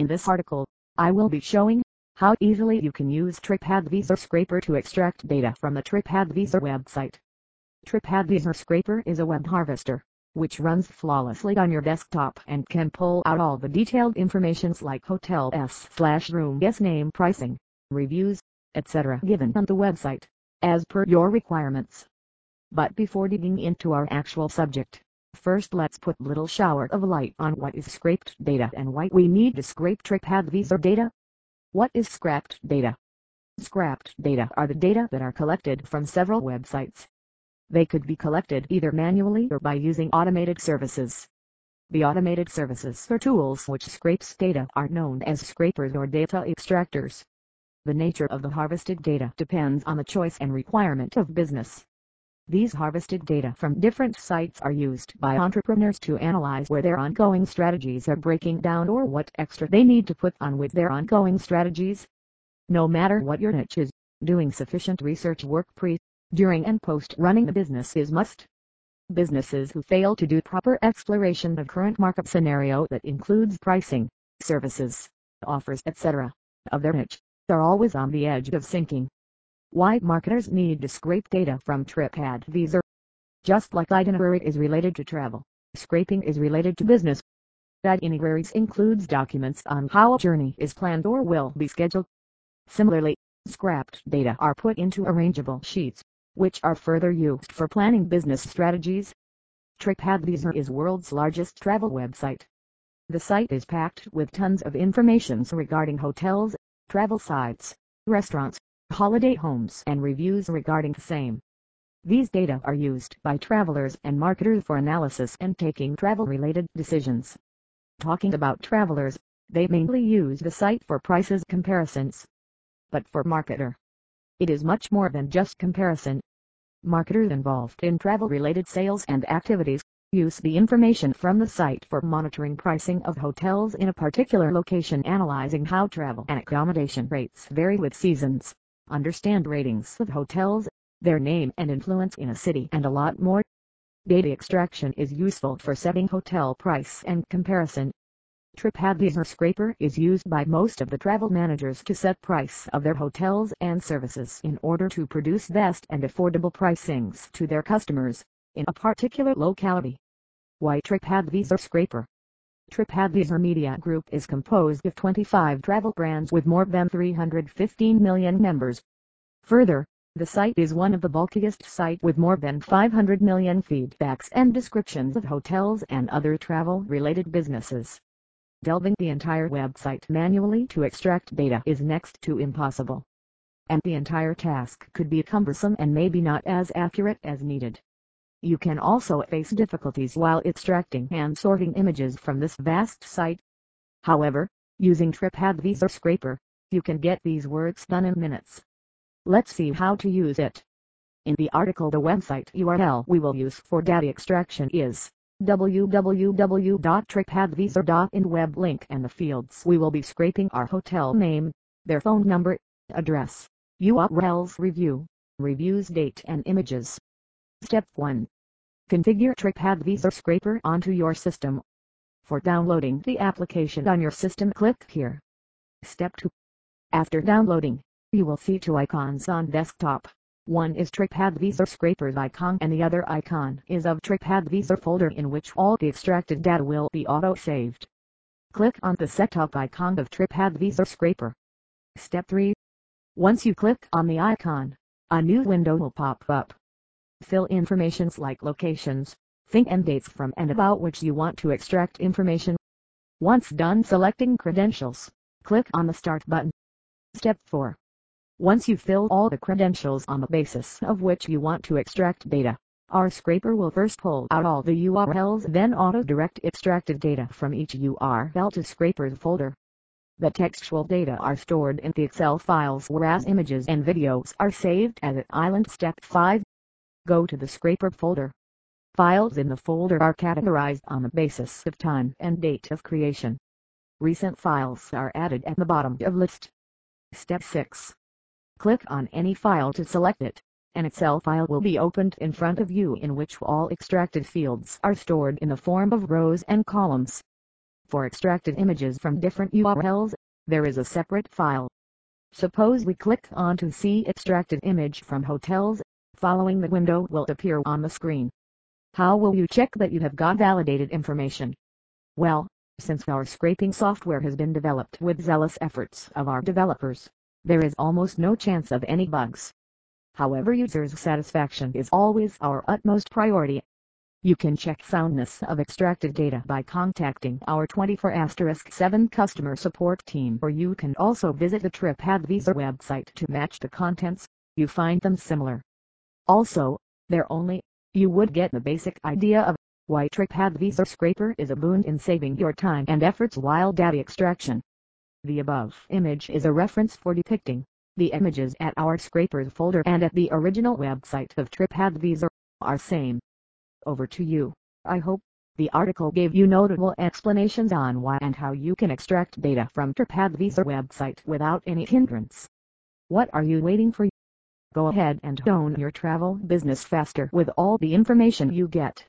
In this article, I will be showing how easily you can use TripAdvisor Scraper to extract data from the TripAdvisor website. TripAdvisor Scraper is a web harvester, which runs flawlessly on your desktop and can pull out all the detailed informations like hotel S slash room S name pricing, reviews, etc. given on the website, as per your requirements. But before digging into our actual subject, first let's put little shower of light on what is scraped data and why we need to scrape TripAdvisor data. What is scrapped data? Scrapped data are the data that are collected from several websites. They could be collected either manually or by using automated services. The automated services or tools which scrapes data are known as scrapers or data extractors. The nature of the harvested data depends on the choice and requirement of business. These harvested data from different sites are used by entrepreneurs to analyze where their ongoing strategies are breaking down or what extra they need to put on with their ongoing strategies. No matter what your niche is, doing sufficient research work pre, during and post running a business is must. Businesses who fail to do proper exploration of current market scenario that includes pricing, services, offers etc. of their niche, are always on the edge of sinking. Why marketers need to scrape data from TripAdvisor. Just like itinerary is related to travel, scraping is related to business. Itineraries includes documents on how a journey is planned or will be scheduled. Similarly, scrapped data are put into arrangeable sheets, which are further used for planning business strategies. TripAdvisor is world's largest travel website. The site is packed with tons of information regarding hotels, travel sites, restaurants, holiday homes and reviews regarding the same. These data are used by travelers and marketers for analysis and taking travel-related decisions. Talking about travelers, they mainly use the site for prices comparisons. But for marketer, it is much more than just comparison. Marketers involved in travel-related sales and activities use the information from the site for monitoring pricing of hotels in a particular location analyzing how travel and accommodation rates vary with seasons understand ratings of hotels, their name and influence in a city and a lot more. Data extraction is useful for setting hotel price and comparison. TripAdvisor Scraper is used by most of the travel managers to set price of their hotels and services in order to produce best and affordable pricings to their customers in a particular locality. Why TripAdvisor Scraper? TripAdvisor Media Group is composed of 25 travel brands with more than 315 million members. Further, the site is one of the bulkiest site with more than 500 million feedbacks and descriptions of hotels and other travel-related businesses. Delving the entire website manually to extract data is next to impossible. And the entire task could be cumbersome and maybe not as accurate as needed. You can also face difficulties while extracting and sorting images from this vast site. However, using TripAdvisor Scraper, you can get these works done in minutes. Let's see how to use it. In the article the website URL we will use for data extraction is www.tripadvisor.in web link and the fields we will be scraping are hotel name, their phone number, address, URLs review, reviews date and images. Step 1. Configure TripAdvisor Scraper onto your system. For downloading the application on your system click here. Step 2. After downloading, you will see two icons on desktop. One is TripAdvisor Scraper's icon and the other icon is of TripAdvisor folder in which all the extracted data will be auto-saved. Click on the setup icon of TripAdvisor Scraper. Step 3. Once you click on the icon, a new window will pop up. Fill informations like locations, think and dates from and about which you want to extract information. Once done selecting credentials, click on the Start button. Step 4. Once you fill all the credentials on the basis of which you want to extract data, our scraper will first pull out all the URLs then auto-direct extracted data from each URL to scraper's folder. The textual data are stored in the Excel files whereas images and videos are saved as an island. Step 5. Go to the scraper folder. Files in the folder are categorized on the basis of time and date of creation. Recent files are added at the bottom of list. Step 6. Click on any file to select it. An Excel file will be opened in front of you in which all extracted fields are stored in the form of rows and columns. For extracted images from different URLs, there is a separate file. Suppose we click on to see extracted image from hotels, following the window will appear on the screen. How will you check that you have got validated information? Well, since our scraping software has been developed with zealous efforts of our developers, there is almost no chance of any bugs. However users' satisfaction is always our utmost priority. You can check soundness of extracted data by contacting our 24*7 customer support team or you can also visit the TripAdvisor website to match the contents, you find them similar. Also, there only, you would get the basic idea of why TripAdvisor Scraper is a boon in saving your time and efforts while data extraction. The above image is a reference for depicting the images at our scrapers folder and at the original website of TripAdvisor are same. Over to you. I hope the article gave you notable explanations on why and how you can extract data from TripAdvisor website without any hindrance. What are you waiting for? Go ahead and own your travel business faster with all the information you get